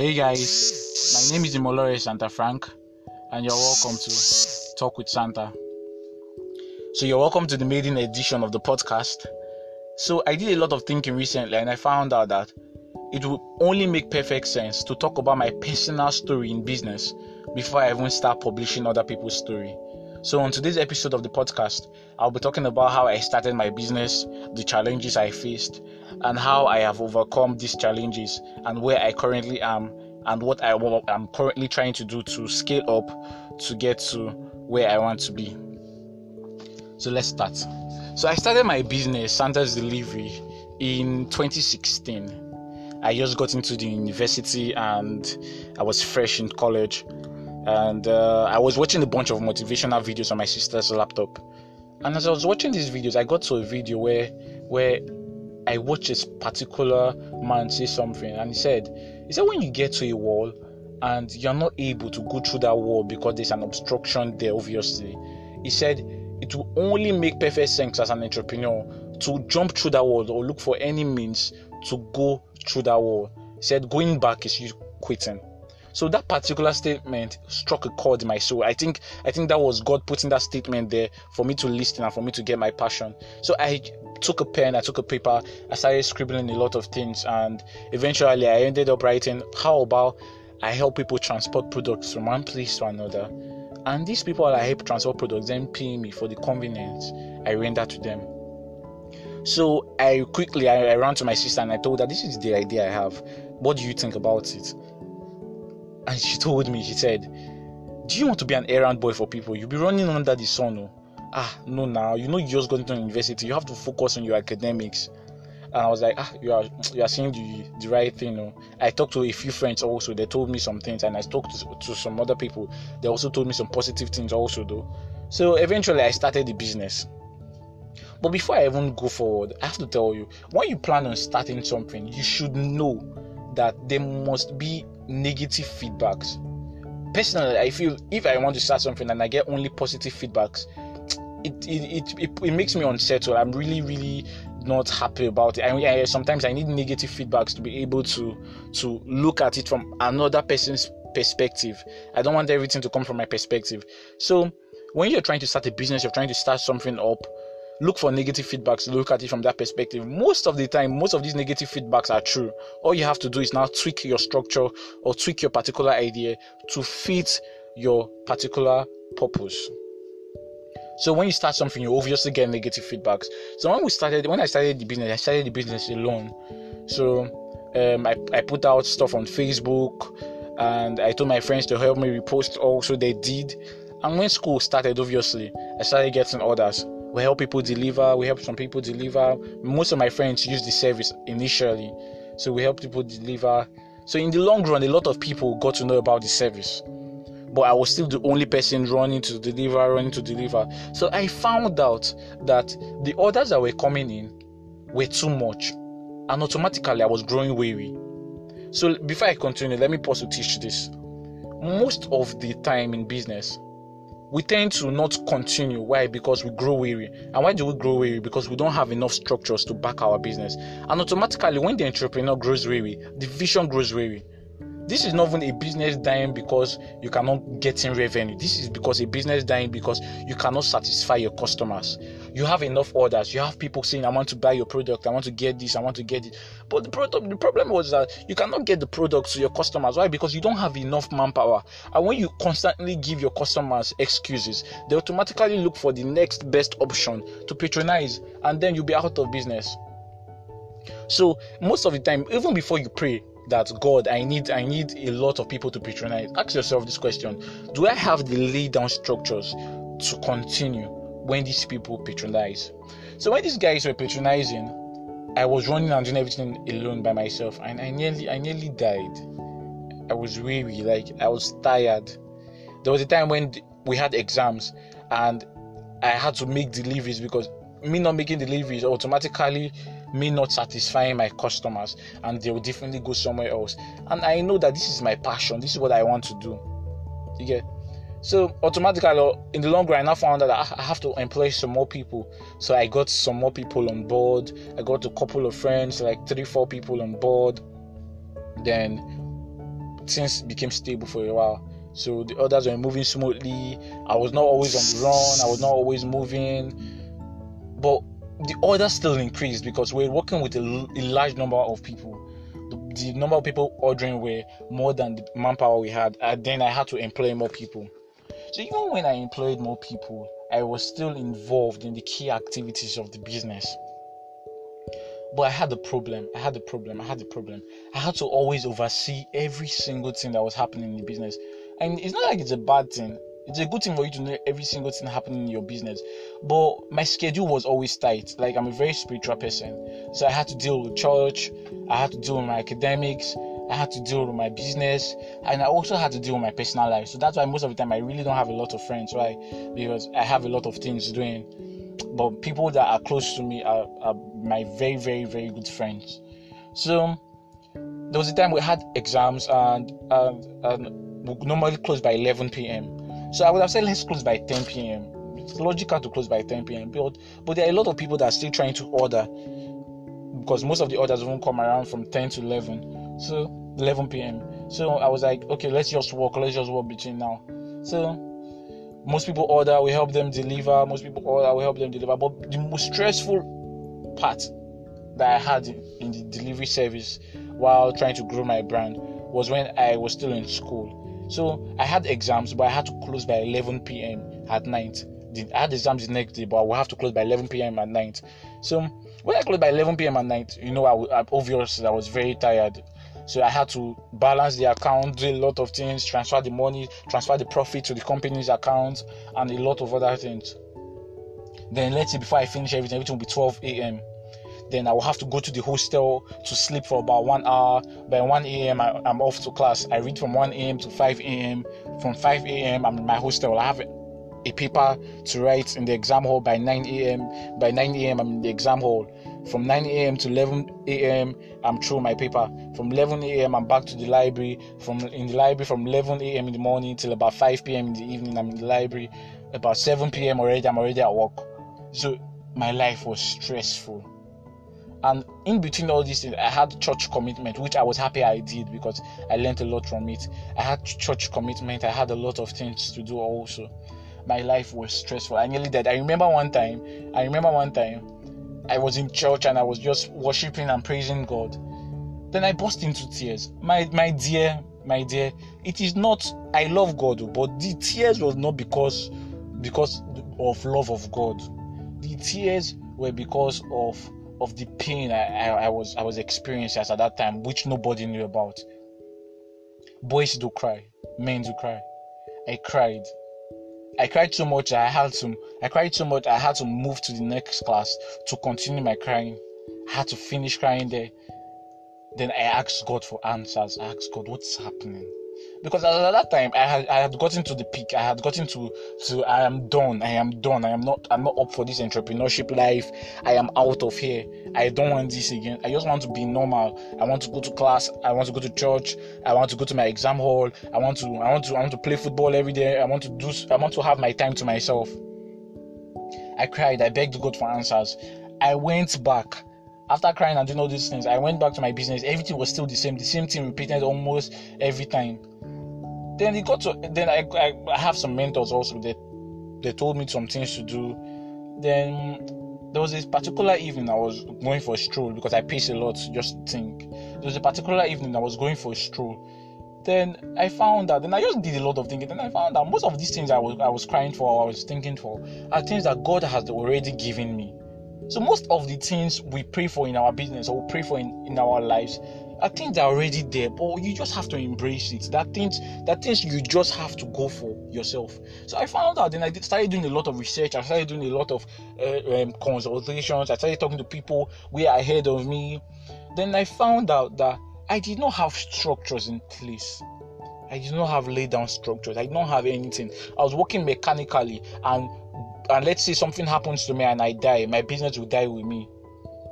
Hey guys, my name is Imolore Santa Frank, and you're welcome to Talk with Santa. So, you're welcome to the maiden edition of the podcast. So, I did a lot of thinking recently, and I found out that it would only make perfect sense to talk about my personal story in business before I even start publishing other people's story. So, on today's episode of the podcast, I'll be talking about how I started my business, the challenges I faced, and how I have overcome these challenges, and where I currently am, and what I am currently trying to do to scale up to get to where I want to be. So, let's start. So, I started my business, Santa's Delivery, in 2016. I just got into the university and I was fresh in college and uh, I was watching a bunch of motivational videos on my sister's laptop. And as I was watching these videos, I got to a video where where I watched this particular man say something, and he said, he said when you get to a wall and you're not able to go through that wall because there's an obstruction there, obviously, he said it will only make perfect sense as an entrepreneur to jump through that wall or look for any means to go through that wall. He said going back is you quitting. So that particular statement struck a chord in my soul. I think I think that was God putting that statement there for me to listen and for me to get my passion. So I took a pen, I took a paper, I started scribbling a lot of things, and eventually I ended up writing, "How about I help people transport products from one place to another?" And these people I help transport products then pay me for the convenience I render to them. So I quickly I, I ran to my sister and I told her this is the idea I have. What do you think about it? And she told me, she said, Do you want to be an errand boy for people? You'll be running under the sun. Oh. Ah, no, now you know you just got into university. You have to focus on your academics. And I was like, ah, you are you are saying the, the right thing. Oh. I talked to a few friends also. They told me some things, and I talked to, to some other people. They also told me some positive things also, though. So eventually, I started the business. But before I even go forward, I have to tell you, when you plan on starting something, you should know that there must be negative feedbacks. Personally, I feel if I want to start something and I get only positive feedbacks, it it, it, it, makes me unsettled. I'm really, really not happy about it. I, sometimes I need negative feedbacks to be able to to look at it from another person's perspective. I don't want everything to come from my perspective. So when you're trying to start a business, you're trying to start something up, look for negative feedbacks look at it from that perspective most of the time most of these negative feedbacks are true all you have to do is now tweak your structure or tweak your particular idea to fit your particular purpose so when you start something you obviously get negative feedbacks. So when we started when i started the business i started the business alone. So um, I, I put out stuff on facebook and i told my friends to help me repost also they did. And when school started obviously i started getting orders. We help people deliver we help some people deliver. Most of my friends use the service initially. So we help people deliver. So in the long run a lot of people got to know about the service but i was still the only person running to deliver running to deliver so i found out that the orders that were coming in were too much and automatically i was growing weary so before i continue let me pause to teach this most of the time in business we tend to not continue. Why? Because we grow weary. And why do we grow weary? Because we don't have enough structures to back our business. And automatically, when the entrepreneur grows weary, the vision grows weary. This is not even a business dying because you cannot get in revenue. This is because a business dying because you cannot satisfy your customers. You have enough orders. You have people saying, "I want to buy your product. I want to get this. I want to get it." But the product, the problem was that you cannot get the product to your customers. Why? Because you don't have enough manpower. And when you constantly give your customers excuses, they automatically look for the next best option to patronize, and then you'll be out of business. So most of the time, even before you pray, that God, I need I need a lot of people to patronize. Ask yourself this question: Do I have the lay down structures to continue when these people patronize? So when these guys were patronizing, I was running and doing everything alone by myself, and I nearly I nearly died. I was weary, like I was tired. There was a time when we had exams, and I had to make deliveries because me not making deliveries automatically me not satisfying my customers and they will definitely go somewhere else. And i know that this is my passion. This is what i want to do. You get? So automatically in the long run i found that i have to employ some more people. So i got some more people on board. I got a couple of friends like three four people on board. Then things became stable for a while. So the others were moving smoothly. I was not always on the run. I was not always moving, but the orders still increased because we're working with a, a large number of people. The, the, number of people ordering were more than the manpower we had, and then I had to employ more people. So even when I employed more people, I was still involved in the key activities of the business. But I had a problem. I had a problem. I had a problem. I had to always oversee every single thing that was happening in the business. And it's not like it's a bad thing. It's a good thing for you to know every single thing happening in your business. But my schedule was always tight. Like I'm a very spiritual person. So I had to deal with church, I had to deal with my academics, I had to deal with my business, and I also had to deal with my personal life. So that's why most of the time I really don't have a lot of friends, right? Because I have a lot of things doing but people that are close to me are, are my very, very, very good friends. So there was a time we had exams and, and, and we normally close by 11 p.m. So I would have said let's close by 10 p.m. It's logical to close by 10 p.m. But but there are a lot of people that are still trying to order because most of the orders won't come around from 10 to 11. So 11 p.m. So I was like, okay, let's just walk. Let's just walk between now. So most people order, we help them deliver. Most people order, we help them deliver. But the most stressful part that I had in the delivery service while trying to grow my brand was when I was still in school. So I had exams, but I had to close by 11 p.m. at night. I had exams the next day, but I would have to close by 11 p.m. at night. So when I closed by 11 p.m. at night, you know, I, I obviously I was very tired. So I had to balance the account, do a lot of things, transfer the money, transfer the profit to the company's account, and a lot of other things. Then let's say before I finish everything, everything will be 12 a.m. Then I will have to go to the hostel to sleep for about one hour. By 1 a.m., I, am off to class. I read from 1 a.m. to 5 a.m. From 5 a.m., I'm in my hostel. I have a paper to write in the exam hall by 9 a.m. By 9 a.m., I'm in the exam hall. From 9 a.m. to 11 a.m., I'm through my paper. From 11 a.m., I'm back to the library. From in the library from 11 a.m. in the morning till about 5 p.m. in the evening, I'm in the library. About 7 p.m. already, I'm already at work. So my life was stressful. And in between all these things, I had church commitment, which I was happy I did because I learned a lot from it. I had church commitment. I had a lot of things to do also. My life was stressful. I nearly died. I remember one time. I remember one time I was in church and I was just worshiping and praising God. Then I burst into tears. My my dear, my dear, it is not I love God, oh, but the tears was not because because of love of God. The tears were because of of the pain I, I, I was I was experiencing at that time, which nobody knew about. Boys do cry, men do cry. I cried. I cried so much I had to I cried so much I had to move to the next class to continue my crying. I had to finish crying there. Then I asked God for answers. I asked God, what's happening? Because at that time I had I had gotten to the peak. I had gotten to to I am done. I am done. I am not I'm not up for this entrepreneurship life. I am out of here. I don't want this again. I just want to be normal. I want to go to class. I want to go to church. I want to go to my exam hall. I want to I want to I want to play football every day. I want to do I want to have my time to myself. I cried. I begged God for answers. I went back after crying and doing all these things, I went back to my business. Everything was still the same. The same thing repeated almost every time. Then it got to then I, I, have some mentors also that they told me some things to do. Then there was this particular evening I was going for a stroll because I pace a lot. Just think, there was a particular evening I was going for a stroll. Then I found that. Then I just did a lot of thinking. Then I found that most of these things I was I was crying for, I was thinking for, are things that God has already given me. So most of the things we pray for in our business or we pray for in, in our lives are things that are already there, but you just have to embrace it. That things, that things you just have to go for yourself. So I found out, then I started doing a lot of research. I started doing a lot of uh, um, consultations. I started talking to people way ahead of me. Then I found out that I did not have structures in place. I did not have laid down structures. I did not have anything. I was working mechanically, and and let's say something happens to me and I die, my business will die with me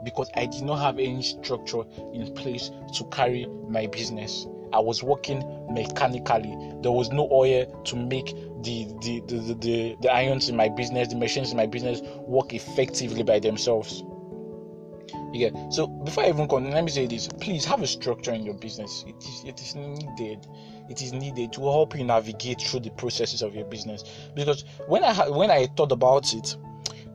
because I did not have any structure in place to carry my business. I was working mechanically. There was no oil to make the the, the, the, the, irons in my business, the machines in my business work effectively by themselves. Yeah. So before I even continue, let me say this: please have a structure in your business. It is it is needed. It is needed to help you navigate through the processes of your business. Because when I when I thought about it,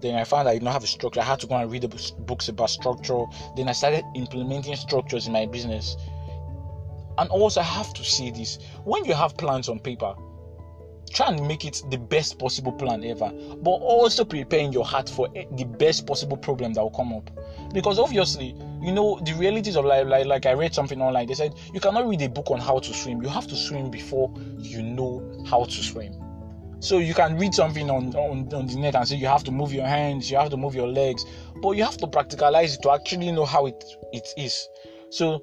then I found I did not have a structure. I had to go and read the books about structure. Then I started implementing structures in my business. And also, I have to say this: when you have plans on paper, try and make it the best possible plan ever but also prepare in your heart for the best possible problem that will come up because obviously you know the realities of life like, like i read something online they said you cannot read a book on how to swim. You have to swim before you know how to swim. So you can read something on, on, on the net and say you have to move your hands you have to move your legs but you have to practicalize it to actually know how it, it is. So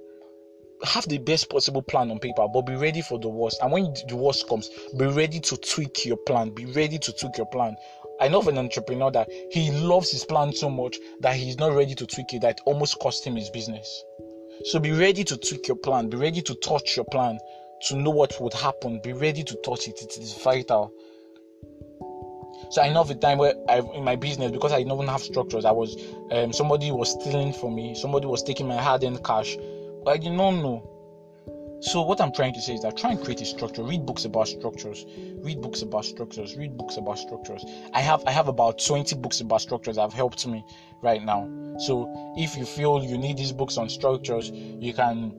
have the best possible plan on paper, but be ready for the worst. And when the worst comes, be ready to tweak your plan. Be ready to tweak your plan. I know of an entrepreneur that he loves his plan so much that he's not ready to tweak it, that it almost cost him his business. So be ready to tweak your plan. Be ready to touch your plan to know what would happen. Be ready to touch it. It is vital. So I know of a time where I, in my business, because I don't even have structures, I was um, somebody was stealing from me. Somebody was taking my hard-earned cash I did not know. So what I'm trying to say is that try and create a structure. Read books about structures. Read books about structures. Read books about structures. I have I have about 20 books about structures that have helped me right now. So if you feel you need these books on structures, you can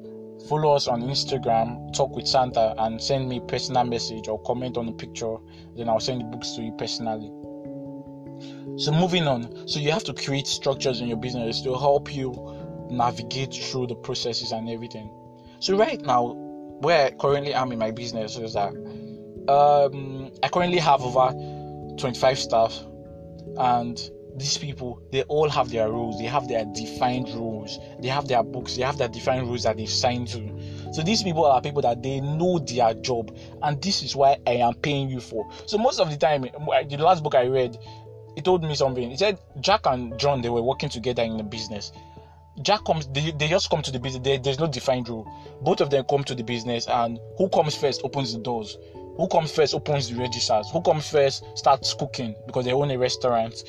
follow us on Instagram, talk with Santa, and send me a personal message or comment on the picture. Then I'll send the books to you personally. So moving on. So you have to create structures in your business to help you navigate through the processes and everything. So right now, where currently I'm in my business is that um, I currently have over 25 staff, and these people they all have their roles. They have their defined roles. They have their books. They have their defined rules that they've signed to. So these people are people that they know their job, and this is why I am paying you for. So most of the time, the last book I read, it told me something. It said Jack and John they were working together in the business Jack comes, they, they just come to the business. There, there's no defined rule. Both of them come to the business, and who comes first opens the doors. Who comes first opens the registers. Who comes first starts cooking because they own a restaurant.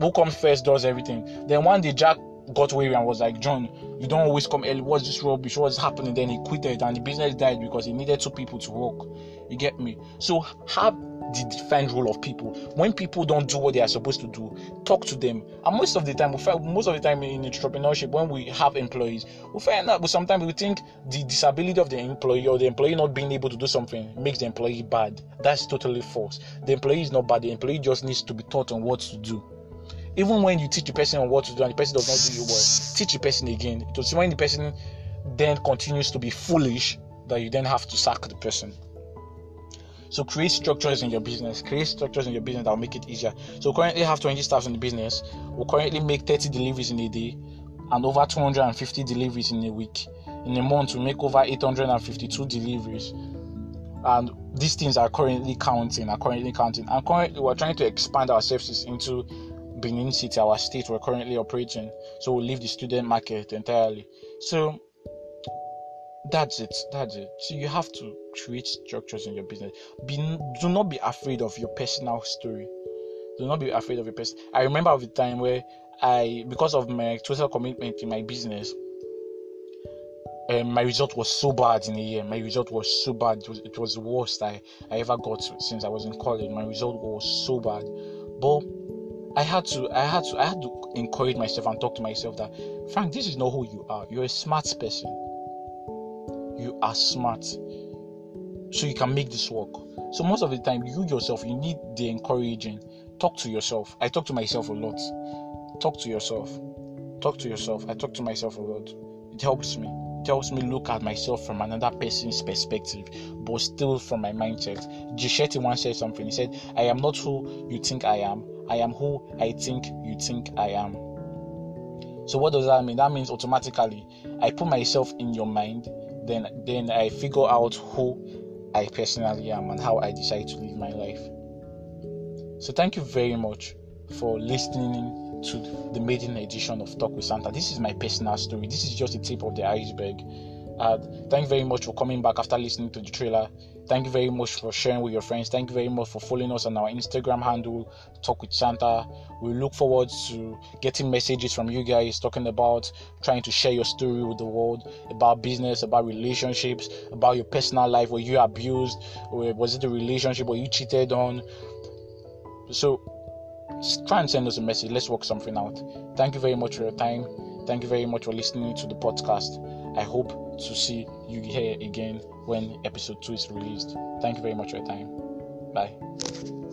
Who comes first does everything. Then one day Jack got weary and was like, John, you don't always come early. What's this rubbish? What's happening? Then he quitted and the business died because he needed two people to work. You get me? So have the defined role of people. When people don't do what they are supposed to do, talk to them. And most of the time, we find, most of the time in entrepreneurship, when we have employees, we find that but sometimes we think the disability of the employee or the employee not being able to do something makes the employee bad. That's totally false. The employee is not bad. The employee just needs to be taught on what to do. Even when you teach the person on what to do and the person does not do you well, teach the person again. Because when the person then continues to be foolish, that you then have to sack the person. So create structures in your business. Create structures in your business that will make it easier. So currently have 20 staff in the business. We currently make 30 deliveries in a day and over 250 deliveries in a week. In a month, we make over 852 deliveries. And these things are currently counting, are currently counting. And currently we're trying to expand our services into Benin City, our state we're currently operating. So we'll leave the student market entirely. So that's it that's it. So you have to create structures in your business. Be do not be afraid of your personal story. Do not be afraid of your person i remember of the time where i because of my total commitment in my business um, my result was so bad in a year. My result was so bad. It was, it was the worst I, I ever got since i was in college. My result was so bad. But I had to I had to I had to encourage myself and talk to myself that Frank, this is not who you are. You're a smart person. You are smart. So you can make this work. So most of the time you yourself you need the encouraging. Talk to yourself. I talk to myself a lot. Talk to yourself. Talk to yourself. I talk to myself a lot. It helps me. It helps me look at myself from another person's perspective but still from my mindset. Gishetti once said something. He said i am not who you think i am i am who i think you think i am so what does that mean that means automatically i put myself in your mind then then I figure out who I personally am and how I decide to live my life. So thank you very much for listening to the maiden edition of Talk with Santa. This is my personal story. This is just the tip of the iceberg. Uh, thank you very much for coming back after listening to the trailer. Thank you very much for sharing with your friends. Thank you very much for following us on our Instagram handle, Talk with Santa. We look forward to getting messages from you guys talking about trying to share your story with the world about business, about relationships, about your personal life. Were you abused? Or was it a relationship? Were you cheated on? So try and send us a message. Let's work something out. Thank you very much for your time. Thank you very much for listening to the podcast. I hope to see you here again when episode 2 is released. Thank you very much for your time. Bye.